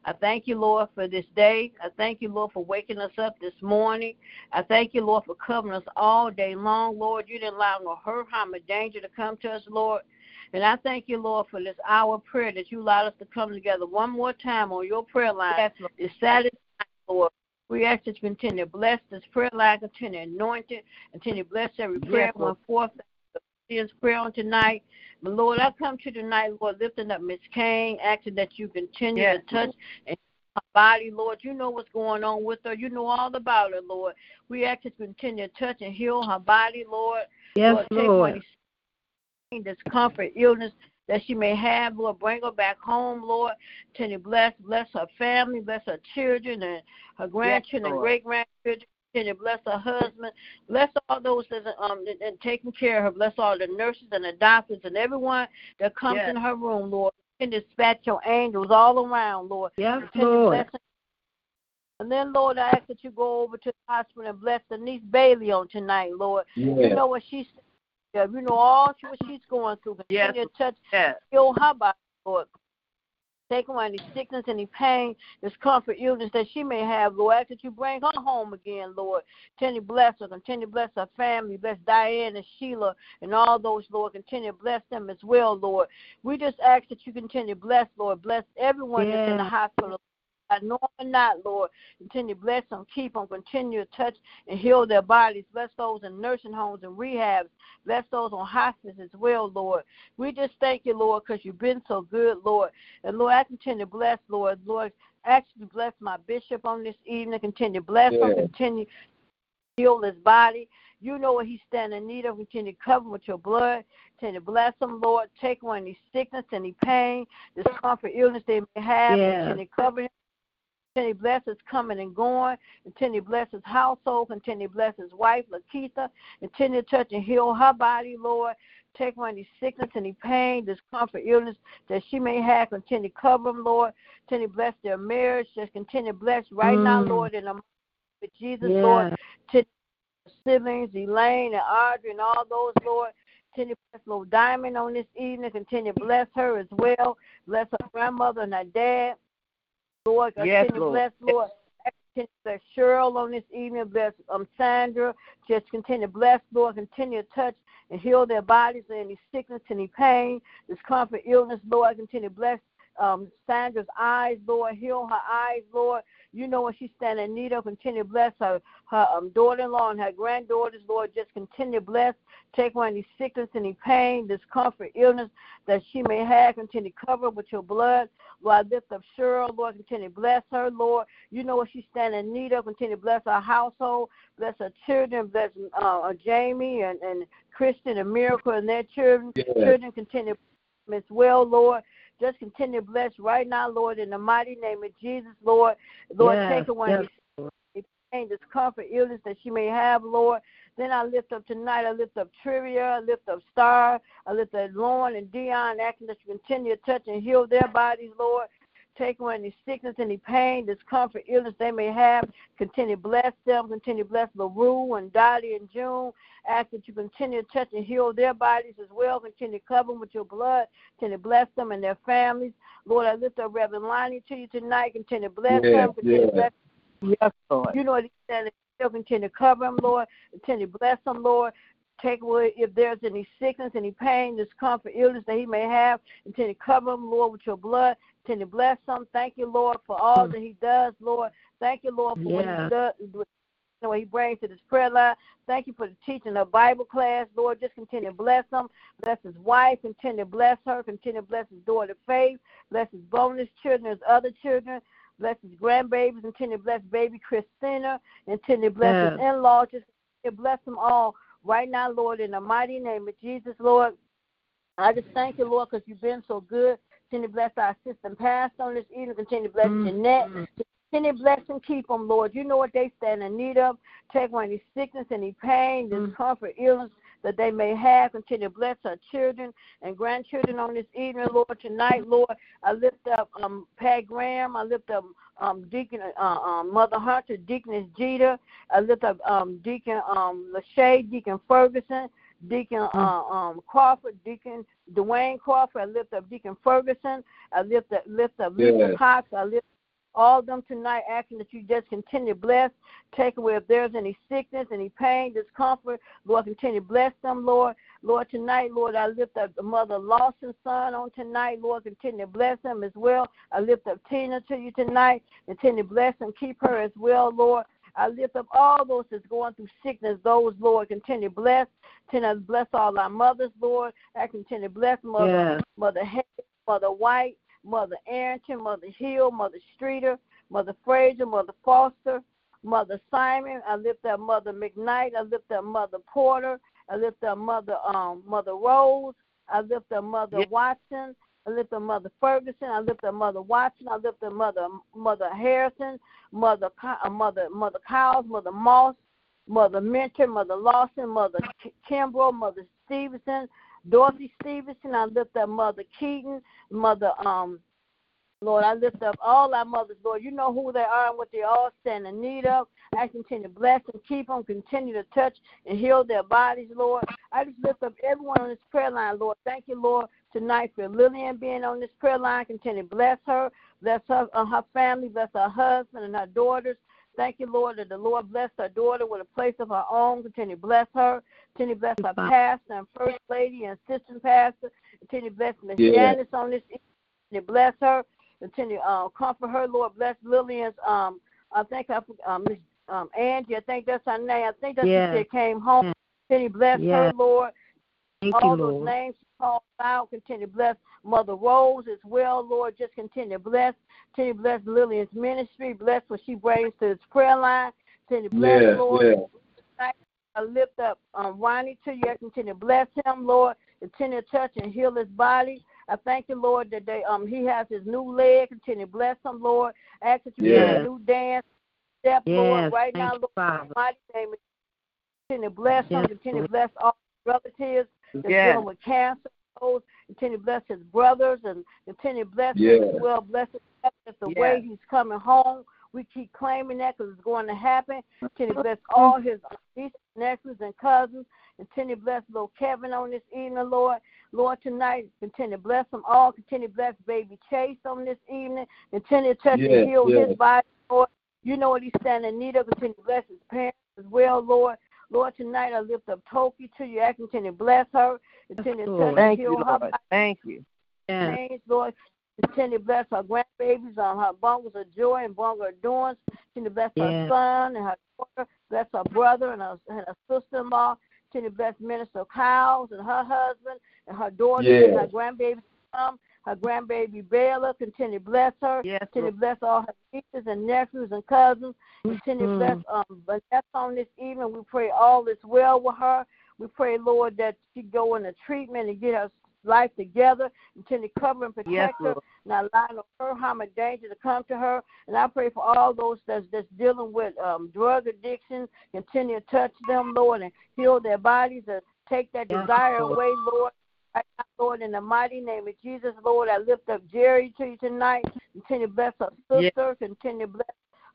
I thank you, Lord, for this day. I thank you, Lord, for waking us up this morning. I thank you, Lord, for covering us all day long, Lord. You didn't allow no hurt, harm, or danger to come to us, Lord. And I thank you, Lord, for this hour of prayer that you allowed us to come together one more time on your prayer line yes, Saturday night, Lord. We ask that you continue to bless this prayer line, continue to anoint it, continue to bless every prayer yes, going forth. This prayer on tonight. But Lord, I come to tonight, Lord, lifting up Miss Kane, asking that you continue yes. to touch and her body, Lord. You know what's going on with her. You know all about her, Lord. We ask you continue to touch and heal her body, Lord. Yes, Lord. Lord discomfort, illness that she may have, Lord, bring her back home, Lord. Continue bless, bless her family, bless her children and her grandchildren yes, and great grandchildren. Continue bless her husband, bless all those that are um and taking care of her. Bless all the nurses and the doctors and everyone that comes yes. in her room, Lord. And dispatch your angels all around, Lord. Yes, Lord. And then, Lord, I ask that you go over to the hospital and bless the niece Bailey on tonight, Lord. Yes. You know what she's you know all she, what she's going through. Yes. Continue to touch, Yes. heal her body, Lord. Take away any sickness, any pain, discomfort, illness that she may have, Lord. Ask that you bring her home again, Lord. Continue to bless her. Continue to bless her family. Bless Diane and Sheila and all those, Lord. Continue to bless them as well, Lord. We just ask that you continue to bless, Lord. Bless everyone that's in the hospital. I know them not, Lord. Continue to bless them, keep them, continue to touch and heal their bodies. Bless those in nursing homes and rehabs. Bless those on hospice as well, Lord. We just thank you, Lord, because you've been so good, Lord. And Lord, I continue to bless, Lord. Lord, actually bless my bishop on this evening. Continue to bless him. Continue to heal his body. You know what he's standing in need of. Continue to cover him with your blood. Continue to bless him, Lord. Take away any sickness, any pain, discomfort, illness they may have. Yes. Continue to cover him. Continue to bless his coming and going. Continue to bless his household. Continue to bless his wife, Lakeitha. Continue to touch and heal her body, Lord. Take away any sickness, any pain, discomfort, illness that she may have. Continue to cover them, Lord. Continue to bless their marriage. Just continue to bless right now, Mm. Lord, in the name of Jesus, Yes. Lord. To siblings, Elaine and Audrey and all those, Lord. Continue to bless little Diamond on this evening. Continue to bless her as well. Bless her grandmother and her dad. Lord, Yes, continue to Lord. bless, Lord. Continue bless Cheryl on this evening. Bless um, Sandra. Just continue to bless, Lord. Continue to touch and heal their bodies, any sickness, any pain, discomfort, illness, Lord. Continue to bless um, Sandra's eyes, Lord. Heal her eyes, Lord. You know what she's standing in need of. Continue to bless her, her um, daughter-in-law and her granddaughters, Lord. Just continue to bless. Take away any sickness, any pain, discomfort, illness that she may have. Continue to cover with your blood. Lord, I lift up Cheryl, Lord. Continue to bless her, Lord. You know what she's standing in need of. Continue to bless her household. Bless her children. Bless uh, Jamie and, and Christian and Miracle and their children. Yes. Children continue to bless them as well, Lord. Just continue to bless right now, Lord, in the mighty name of Jesus, Lord. Lord, Yes, take away yes, any pain, discomfort, illness that she may have, Lord. Then I lift up tonight, I lift up Trivia, I lift up Star, I lift up Lauren and Dion, asking that you continue to touch and heal their bodies, Lord. Take away any sickness, any pain, discomfort, illness they may have. Continue to bless them. Continue to bless LaRue and Dottie and June. Ask that you continue to touch and heal their bodies as well. Continue to cover them with your blood. Continue to bless them and their families. Lord, I lift up Reverend Lonnie to you tonight. Continue to bless Yes, them. Continue yes. to bless Yes, Lord. you know what he said. Still continue to cover him, Lord. Continue to bless him, Lord. Take away if there's any sickness, any pain, discomfort, illness that he may have. Continue to cover him, Lord, with your blood. Continue to bless him. Thank you, Lord, for all mm. that he does, Lord. Thank you, Lord, for what he does. What he brings to this prayer line. Thank you for the teaching of Bible class, Lord. Just continue to bless him. Bless his wife. Continue to bless her. Continue to bless his daughter Faith. Bless his bonus children, his other children. Bless his grandbabies. Continue to bless baby Christina. Continue to bless his in-laws. Just continue to bless them all right now, Lord, in the mighty name of Jesus, Lord. I just thank you, Lord, because you've been so good. Continue to bless our assistant pastor on this evening. Continue to bless Mm. Jeanette. Continue to bless and keep them, Lord. You know what they stand in need of. Take away any sickness, any pain, Mm. discomfort, illness that they may have. Continue to bless our children and grandchildren on this evening, Lord. Tonight, Lord, I lift up um, Pat Graham. I lift up um, Deacon uh, um, Mother Hunter, Deaconess Jeter. I lift up um, Deacon um, Lachey, Deacon Ferguson, Deacon uh, um, Crawford, Deacon Dwayne Crawford. I lift up Deacon Ferguson. I lift up lift up Lisa Cox. I lift all of them tonight, asking that you just continue to bless, take away if there's any sickness, any pain, discomfort. Lord, continue to bless them, Lord. Lord, tonight, Lord, I lift up the mother Lawson's son on tonight. Lord, continue to bless him as well. I lift up Tina to you tonight. Continue to bless and keep her as well, Lord. I lift up all those that's going through sickness. Those, Lord, continue to bless. Continue to bless all our mothers, Lord. I continue to bless Mother Yes. Mother Hay, Mother White, Mother Arrington, Mother Hill, Mother Streeter, Mother Frazier, Mother Foster, Mother Simon. I lift up Mother McKnight. I lift up Mother Porter. I lift up Mother um Mother Rose. I lift up Mother Yes. Watson. I lift up Mother Ferguson. I lift up Mother Watson. I lift up Mother Mother Harrison, Mother uh, Mother Mother Cowles, Mother Moss, Mother Mentor, Mother Lawson, Mother Kimbrough, Mother Stevenson, Dorothy Stevenson. I lift up Mother Keaton, Mother um Lord, I lift up all our mothers, Lord. You know who they are and what they all stand in need of. I continue to bless them, keep them, continue to touch and heal their bodies, Lord. I just lift up everyone on this prayer line, Lord. Thank you, Lord, tonight for Lillian being on this prayer line. Continue to bless her, bless her, uh, her family, bless her husband and her daughters. Thank you, Lord, that the Lord bless her daughter with a place of her own. Continue to bless her. Continue to bless her pastor and first lady and assistant pastor. Continue to bless Miss yeah. Janice on this. Continue to bless her. Continue to uh, comfort her, Lord. Bless Lillian's. Um, I think I um, Miss um, Angie. I think that's her name. I think that's yeah. she came home. Continue to bless yeah. her, Lord. Thank All you, those Lord. names called out. Continue to bless Mother Rose as well, Lord. Just continue to bless. Continue to bless Lillian's ministry. Bless what she brings to this prayer line. Continue to bless, yeah, Lord. Yeah. I lift up um, Ronnie to you. Continue to bless him, Lord. Continue to touch and heal his body. I thank you, Lord, that they um he has his new leg. Continue to bless him, Lord. Ask that you Yeah. give a new dance step, Lord, right now, you, Lord. Father. in the Mighty name. of- Continue to bless him. Yes, Continue to bless all his relatives that's Yes. dealing with cancer. Lord. Continue to bless his brothers and continue to bless as well. Bless the Yes. way he's coming home. We keep claiming that because it's going to happen. Continue to bless uh-huh. all his nieces, nephews, and cousins. Continue to bless little Kevin on this evening, Lord. Lord, tonight, continue to bless them all. Continue to bless baby Chase on this evening. Continue to touch Yes, and heal yes. his body, Lord. You know what he's standing in need of. Continue to bless his parents as well, Lord. Lord, tonight I lift up Toki to you. I continue to bless her. Continue to Lord. touch and Thank you, heal her Lord. Thank you. Yes. names, Lord. Continue to bless her grandbabies on her bungles of joy and bungle of endurance. Continue to bless Yes. her son and her daughter. Bless her brother and her, and her sister-in-law. Continue to bless Minister Kyles and her husband and her daughter and her grandbabies. son, her grandbaby Bella. Continue to bless her. Yes, Continue to bless all her nieces and nephews and cousins. Continue to bless um Vanessa on this evening. We pray all is well with her. We pray, Lord, that she go into treatment and get her life together. Continue to cover and protect Yes, her. Lord. Now allow no hurt, harm, or danger to come to her. And I pray for all those that's that's dealing with um drug addiction. Continue to touch them, Lord, and heal their bodies and take that Yes, desire Lord. away, Lord. Right now, Lord, in the mighty name of Jesus, Lord, I lift up Jerry to you tonight. Continue to bless her sister. Continue to bless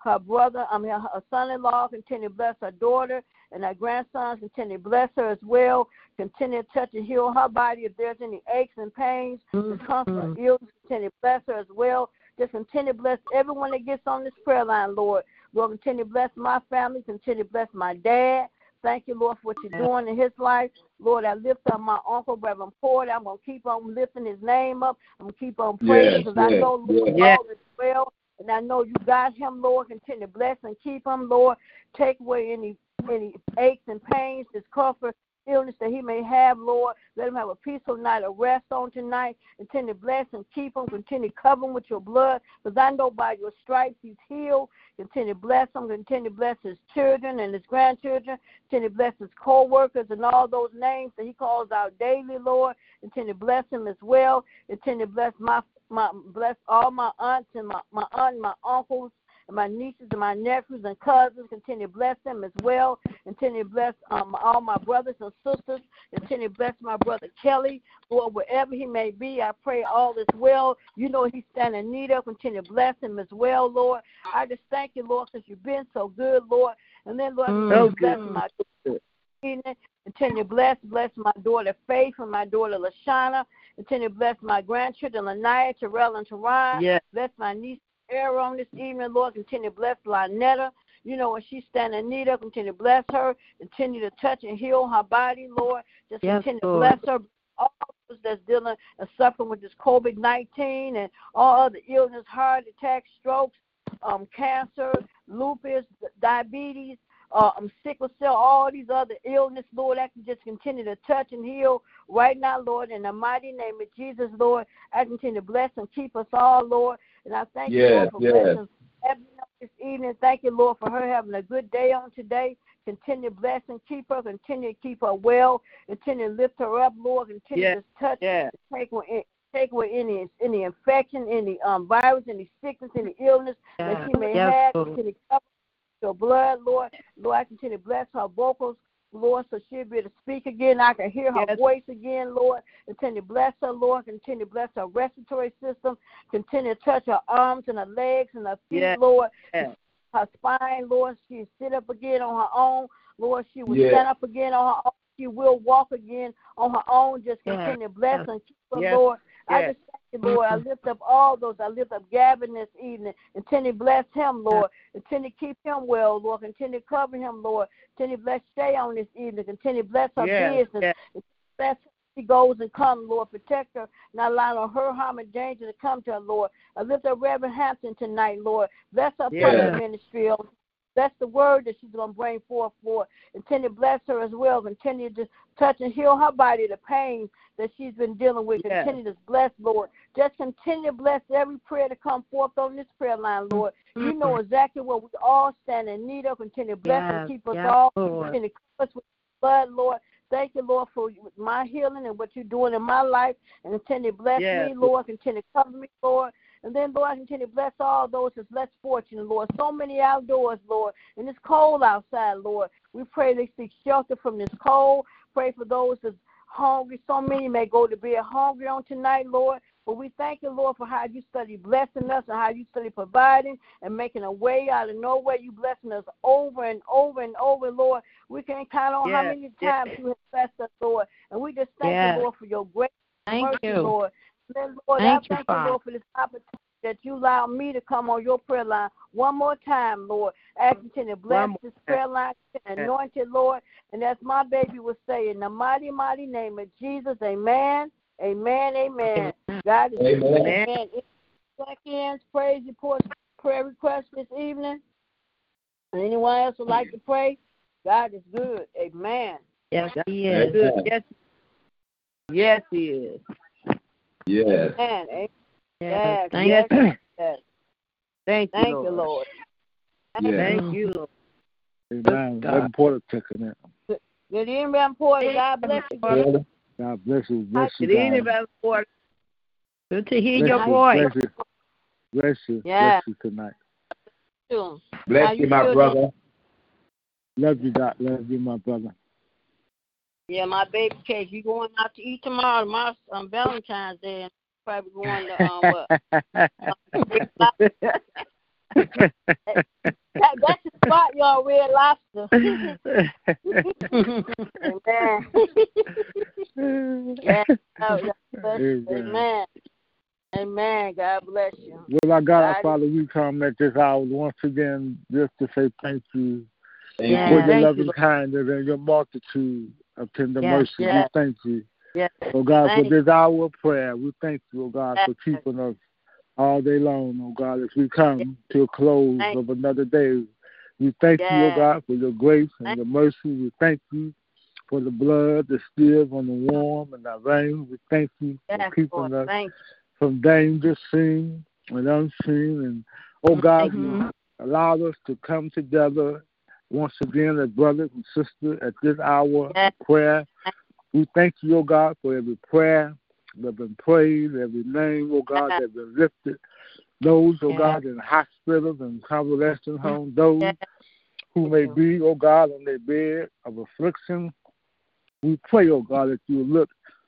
her brother, I mean her son-in-law. Continue to bless her daughter and her grandsons. Continue to bless her as well. Continue to touch and heal her body if there's any aches and pains, discomfort, Mhm. illness. Continue to bless her as well. Just continue to bless everyone that gets on this prayer line, Lord. Lord, continue to bless my family. Continue to bless my dad. Thank you, Lord, for what you're doing in his life. Lord, I lift up my uncle, Reverend Porter. I'm going to keep on lifting his name up. I'm going to keep on praising Yes, because I know, Lord, yes. all is well. And I know you got him, Lord. Continue to bless and keep him, Lord. Take away any any aches and pains, discomfort, illness that he may have, Lord. Let him have a peaceful night of rest on tonight. Continue to bless and keep him. Continue to cover him with your blood. Because I know by your stripes he's healed. Continue to bless him. Continue to bless his children and his grandchildren. Continue to bless his co-workers and all those names that he calls out daily, Lord. Continue to bless him as well. Continue to bless my my bless all my aunts and my, my aunt my uncles and my nieces and my nephews and cousins. Continue to bless them as well. Continue to bless um, all my brothers and sisters. Continue to bless my brother Kelly, Lord, wherever he may be. I pray all is well. You know he's standing in need of. Continue to bless him as well, Lord. I just thank you, Lord, because you've been so good, Lord. And then, Lord, Mm. continue So bless good. my evening. Continue to bless, bless my daughter Faith and my daughter Lashana. Continue to bless my grandchildren Lanaya, Terrell, and Teron. Yes. Bless my niece Sarah on this evening, Lord. Continue to bless Lynetta. You know, when she's standing in need of, continue to bless her. Continue to touch and heal her body, Lord. Just Yes, continue to bless her. All those that's dealing and suffering with this COVID 19 and all other illness, heart attacks, strokes, um, cancer, lupus, diabetes, uh, um, sickle cell, all these other illness, Lord, I can just continue to touch and heal right now, Lord, in the mighty name of Jesus, Lord. I continue to bless and keep us all, Lord. And I thank you, Lord, for yes. blessing Ebony this evening. Thank you, Lord, for her having a good day on today. Continue to bless and keep her. Continue to keep her well. Continue to lift her up, Lord. Continue Yes, to touch yes. take away take away any any infection, any um virus, any sickness, any illness that she may Yes, have. Lord. Continue to cover your blood, Lord. Lord, I continue to bless her vocals. Lord, so she'll be able to speak again. I can hear her Yes. voice again, Lord. Continue to bless her, Lord. Continue to bless her respiratory system. Continue to touch her arms and her legs and her feet, Yes. Lord. Yes. Her spine, Lord. She'll sit up again on her own. Lord, she will Yes. stand up again on her own. She will walk again on her own. Just continue to bless Yes. and keep her, Yes. Lord. I just thank you, Lord. I mm-hmm. lift up all those. I lift up Gavin this evening. Continue to bless him, Lord. Continue to keep him well, Lord. Continue to cover him, Lord. Continue to bless Shay on this evening. Continue to bless her Yes. business. Yes. Bless. She goes and comes, Lord. Protect her, not allowing her harm and danger to come to her, Lord. I lift up Reverend Hampton tonight, Lord. Bless her prayer ministry, oh Bless the word that she's going to bring forth, Lord. Continue to bless her as well. Continue to just touch and heal her body, the pain that she's been dealing with. Yes. Continue to bless, Lord. Just continue to bless every prayer to come forth on this prayer line, Lord. You mm-hmm. know exactly what we all stand in need of. Continue to bless and keep us yes, all. Lord. Continue to cover us with blood, Lord. Thank you, Lord, for my healing and what you're doing in my life. And continue to bless Yes. me, Lord. Continue to cover me, Lord. And then, Lord, continue to bless all those that's less fortunate, Lord. So many outdoors, Lord. And it's cold outside, Lord. We pray they seek shelter from this cold. Pray for those that's hungry. So many may go to bed hungry on tonight, Lord. But we thank you, Lord, for how you study blessing us and how you study providing and making a way out of nowhere. You blessing us over and over and over, Lord. We can't count on how Yes, many yes. times you have blessed us, Lord. And we just thank Yes. you, Lord, for your grace Thank mercy, you. Lord. And then, Lord, Thank I you, thank you, Father. Lord, for this opportunity that you allow me to come on your prayer line one more time, Lord. Asking you to bless this prayer line, anointed, Lord. And as my baby was saying, in the mighty, mighty name of Jesus, amen, amen, amen. God is Amen. good. Amen. Seconds, praise reports, prayer requests this evening. Anyone else would like to pray? God is good. Amen. Yes, he is. Yes. Yes, he is. Yes. Amen. Amen. Yes, Yes, thank yes, you. yes. Thank you, Thank Lord. you, Lord. Yes. Thank you, Lord. Amen. God. Reverend Porter taking it. Good evening, Reverend Porter. God bless you. Well, God bless you. Bless you, Good evening, God. Brother Porter. Good to hear Bless your you, voice. Bless you. Bless you. Yeah. Bless you tonight. too. How Bless you, you my brother. Love you, God. Love you, my brother. Yeah, my baby cake. You going out to eat tomorrow? Tomorrow's um, Valentine's Day, and probably going to um what? that, that's the spot, y'all. Red Lobster. Amen. yeah. Oh, God bless you. Amen. Amen. Amen. God bless you. Well, I God, our God- Father, we come at this hour once again just to say thank you Thank Yeah. for you. your Thank you, loving Lord. kindness and your multitude of tender Yes, mercy. yes. We thank you. Yes. Oh God, Thank for this hour of prayer, we thank you, oh God, for keeping us all day long, oh God, as we come to a close Thank of another day. We thank you, Yes. oh God, for your grace and Thank- your mercy. We thank you for the blood that stirs on the warm and our veins. We thank you Yes, for keeping Lord. us Thank from danger seen and unseen. And oh God, you Mhm. allowed us to come together once again as brothers and sisters at this hour of prayer. We thank you, oh God, for every prayer that has been prayed, every name, oh God, that has been lifted. Those, oh God, in hospitals and convalescent homes, those who may be, oh God, on their bed of affliction. We pray, oh God, that you will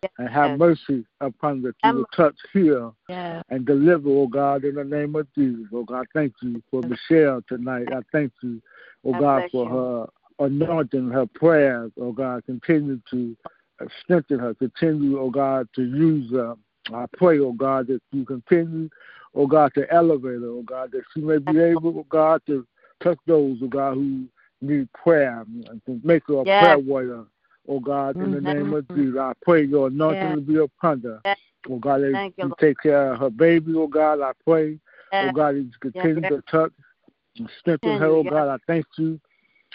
look and have mercy upon that you will touch here Yeah. and deliver, oh God, in the name of Jesus. Oh God, thank you for Michelle tonight. I thank you, oh God for her anointing, her prayers. Oh God, continue to strengthen her, continue, oh God, to use her. I pray, oh God, that you continue, oh God, to elevate her, oh God, that she may be able, oh God, to touch those, oh God, who need prayer and to make her a Yes. prayer warrior. Oh God, in the name of Jesus, I pray your anointing Yes. will be upon her. Oh God, that you, take care of her baby, oh God, I pray. Oh. God, you continue to touch and strengthen her, oh God. I thank you,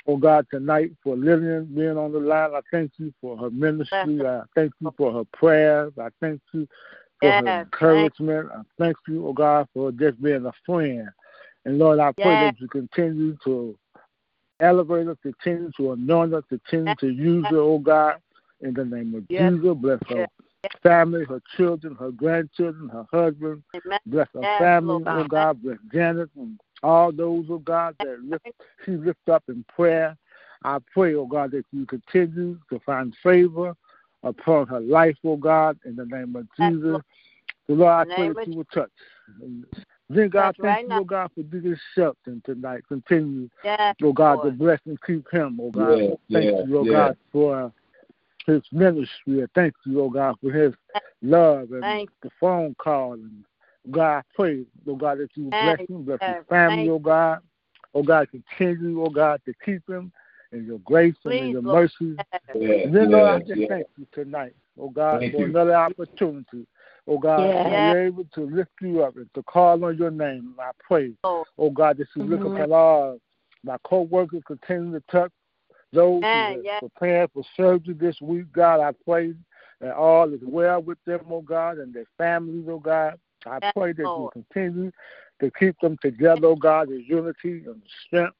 oh God, tonight for Lillian being on the line. I thank you for her ministry. I thank you for her prayers. I thank you for Yes. her encouragement. I thank you, oh God, for just being a friend. And Lord, I pray Yes. that you continue to elevate her, continue to anoint her, continue to use her, oh God, in the name of Yes. Jesus. Bless her family, her children, her grandchildren, her husband. Amen. Bless her Yes, family, oh God. Bless Janet and all those, oh God, that lift, she lift up in prayer. I pray, oh God, that you continue to find favor upon her life, oh God, in the name of Jesus. So Lord, I pray that you will touch. Then God, thank right you, oh God, for Deacon Shelton tonight. Continue, Yes, oh God, to bless and keep him, oh God. Yeah, thank yeah, you, oh yeah. God, for his ministry. And Thank you, oh God, for his love and Thank the phone call. And God, I pray, oh God, that you will bless him, bless his family, oh God. Oh God, continue, oh God, to keep him in your grace and in your Lord. mercy. Yeah, And then, Lord, I yeah, just yeah. thank you tonight, oh God, Thank for you. another opportunity, oh God, Yeah. to be able to lift you up and to call on your name. I pray, Lord. oh God, that you look Mhm. upon all my co-workers, continue to touch those Yeah, who are yeah. preparing for surgery this week, God. I pray that all is well with them, oh God, and their families, oh God. I Yes, pray that Lord. you continue to keep them together, oh God, in unity and strength.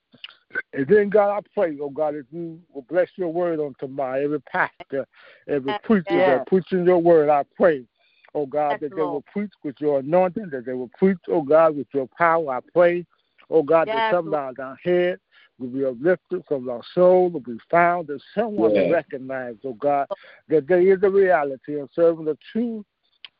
And then, God, I pray, oh God, that you will bless your word on tomorrow. Every pastor, every preacher yes. that preaching your word, I pray, oh God, Yes, that they will preach with your anointing, that they will preach, oh God, with your power. I pray, oh God, that Yes, some Lord. down our head will be uplifted, from our soul will be found, that someone will Yes. recognize, oh God, that there is a reality in serving the true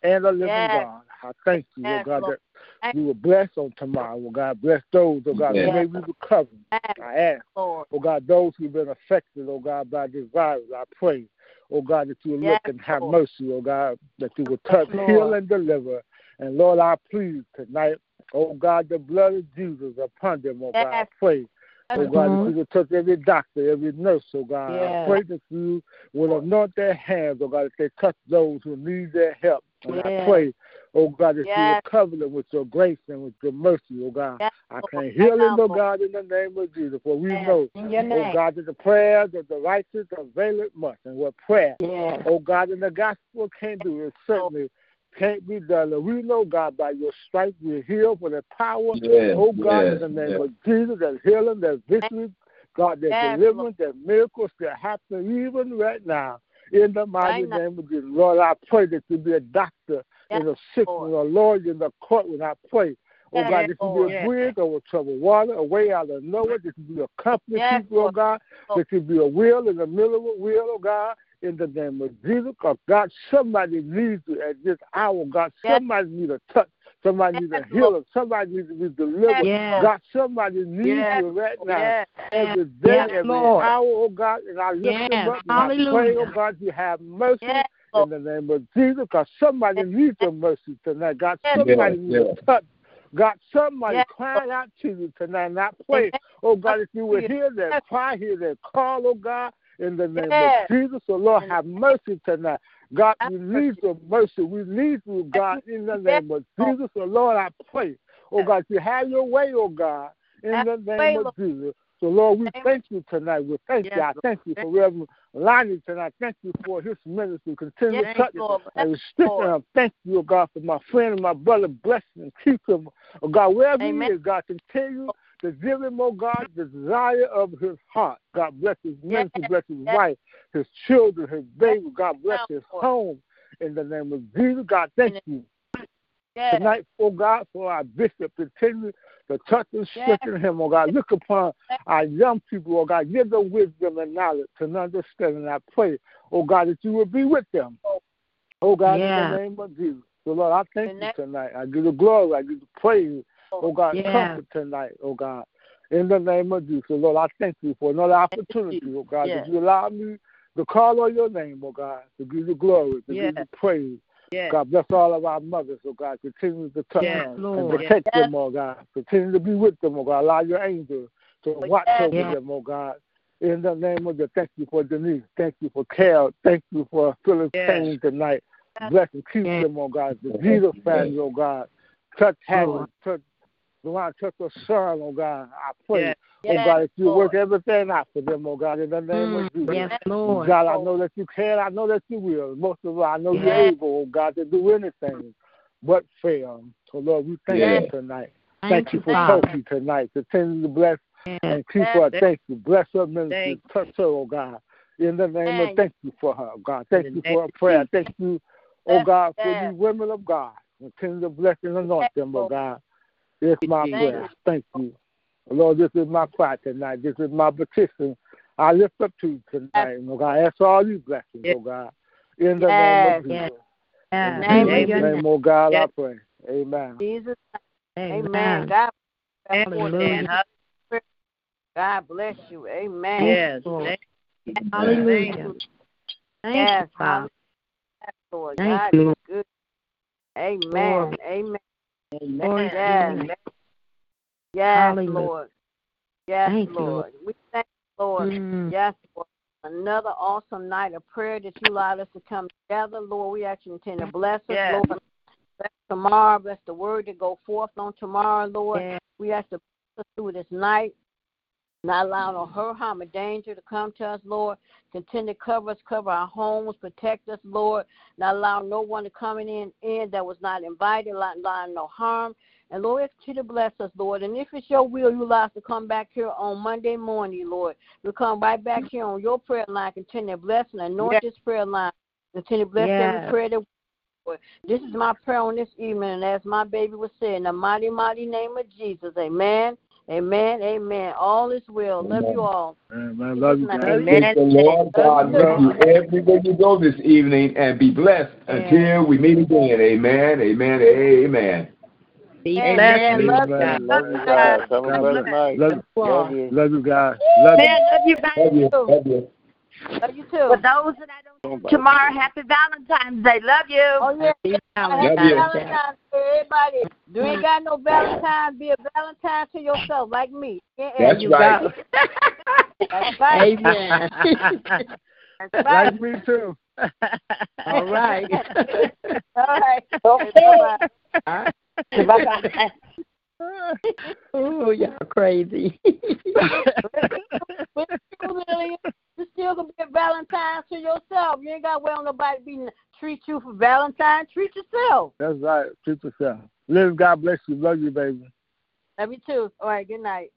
and the living Yes. God. I thank you, oh Yes, oh God, Lord. that you will bless on tomorrow, oh God. Bless those, oh God, Yes. who may be recovering. Yes, I ask, Lord. oh God, those who've been affected, oh God, by this virus, I pray, oh God, that you will Yes, look and have Lord. mercy, oh God, that you will touch, Lord. heal, and deliver. And Lord, I plead tonight, oh God, the blood of Jesus upon them, oh God. I pray. Oh God, that Mhm. you will touch every doctor, every nurse, oh God. I pray that you will anoint their hands, oh God, that they touch those who need their help. And I pray, oh God, that you will Yes. cover them with your grace and with your mercy, oh God. Yes, I can Right heal now, them, oh God, in the name of Jesus. For we Yes. know, In your oh name. God, that the prayers of the righteous availeth much. And what prayer, Yes. oh God, in the gospel can't do, it certainly can't be done. And we know, God, by your stripes we're healed for the power, Yes, oh God, yes, in the name yes. of Jesus, that healing, that victory, God, that Yes, deliverance, that miracles that happen even right now. In the mighty name of Jesus, Lord, I pray that you be a doctor in Yes, a sick Lord. room, a lawyer in the courtroom. I pray, oh God, that you be a bridge over troubled water, a way out of nowhere, that you be a company Yes, people, oh God, that you be a wheel in the middle of a wheel, oh God, in the name of Jesus. Because God, somebody needs you at this hour, God. Yes. Somebody needs a touch. Somebody needs a Yes, healing. Somebody needs to be delivered. Yes. God, somebody needs Yes. you right now. Yes. Every day, Yes, every Lord. hour, oh God, and I lift Yes. them up and I pray, oh God, you have mercy Yes, in the name of Jesus, because somebody needs your mercy tonight. God, somebody Yes, needs yes. a touch. God, somebody Yes. crying out to you tonight. And I pray, Amen. oh God, if you will Hallelujah. hear their Yes. cry, hear their call, oh God, in the name Yes. of Jesus. So, Lord, have mercy tonight. God, we need your mercy. We need you, God, in the name of Jesus. So, Lord, I pray, oh God, you have your way, oh God, in the name of Jesus. So, Lord, we thank you tonight. We thank Yes, you. I thank you for Reverend Lonnie tonight. Thank you for his ministry. Continue Yes, to touch Lord. and him. Thank you, oh God, for my friend and my brother. Bless him and keep him. Oh God, wherever Amen. he is, God, continue to give him, oh God, the desire of his heart. God bless his ministry, Yes. bless his Yes. wife, his children, his baby. God bless his home. In the name of Jesus, God, thank you Yes. tonight, oh God, for our bishop. Continue to touch and Yes. strengthen him, oh God. Look upon our young people, oh God. Give them wisdom and knowledge and understanding. I pray, oh God, that you will be with them. Oh God, Yeah. in the name of Jesus. So Lord, I thank you tonight. I give you glory. I give you praise. Oh God, Yeah. comfort tonight, oh God. In the name of Jesus. Lord, I thank you for another opportunity, oh God, Yes. that you allow me to call on your name, oh God, to give you glory, to give you praise. Yes. God bless all of our mothers, oh God. Continue to touch Yes, them and protect Yes. them, oh God. Continue to be with them, oh God. Allow your angels to watch Yes. over Yes. them, oh God. In the name of the thank you for Denise. Thank you for Carol. Thank you for Yes. Payne tonight. Bless and keep Yes. them, oh God. The Jesus family, oh God. Touch Hattie. Touch Luan, touch her son, oh God. I pray, Yes. oh Yes, God, that you Lord. work everything out for them, oh God, in the name Mm, of Jesus. yes, Lord. God, I know that you can. I know that you will. Most of all, I know you're able, oh God, to do anything but fail. So, Lord, we thank Yes. you tonight. Thank, Thank, you for Father. Sophie tonight. Continue to bless Yes. and keep Yes. her. Thank you. Bless her ministry. Thank Touch her, oh God. In the name of Thank thank you for her, oh God. Thank In you for her prayer. Thank you, oh God, for yes. these women of God. Continue to bless and anoint them, oh God. It's my Thank prayer. you. Thank you. Lord, this is my cry tonight. This is my petition. I lift up to you tonight. Oh God, I ask all these blessings, oh God. In the Yes. name of Jesus. Yeah. In Name of Jesus' name, oh God, I pray. Amen. Jesus. Amen. Amen. God bless you. Hallelujah. God bless you. Amen. Yes. Lord. Hallelujah. Thank Yes, you, Father. Yes, Lord. Thank God you, is good. Amen. Glory. Amen. To Yes. you. Yes. Lord. Yes, Thank you, Lord. We thank you, Lord. Mm. Yes, Lord. Another awesome night of prayer that you allowed us to come together, Lord. We ask you to bless us, Yes. Lord. Bless tomorrow. Bless the word to go forth on tomorrow, Lord. Yes. We ask to bless us through this night. Not allowing no hurt, harm, or danger to come to us, Lord. Continue to cover us, cover our homes, protect us, Lord. Not allow no one to come in, in that was not invited, not allow no harm. And Lord, you to bless us, Lord. And if it's your will, you allow us to come back here on Monday morning, Lord. We'll come right back here on your prayer line. Continue to bless and anoint Yes. this prayer line. Continue to bless Yes. every prayer that we Lord. This is my prayer on this evening, and as my baby was saying, the mighty, mighty name of Jesus. Amen. Amen. Amen. All is well. Love you all. Amen. Love you guys. Amen. May the Lord God bless you everywhere you go this evening and be blessed until we meet again. Amen. Amen. Amen. Be Amen. blessed. Love Amen. you. Love you guys. Have a God blessed bless. night. Love, Love you. love you guys. Love you. Man, love you guys. Love you. Love you. Love you For too. those that I don't tomorrow, happy Valentine's Day. Love you. Oh yeah. Happy Happy Love you. Valentine's Day, everybody. You ain't got no Valentine, be a Valentine to yourself, like me. Yeah, That's You right. That's right. Amen. That's right. like me too. All right. All right. Okay. Bye-bye. Bye-bye. oh, y'all crazy. You still gonna be a Valentine to yourself. You ain't got to wait on nobody to be treat you for Valentine. Treat yourself. That's right. Treat yourself. Live. God bless you. Love you, baby. Love you too. All right. Good night.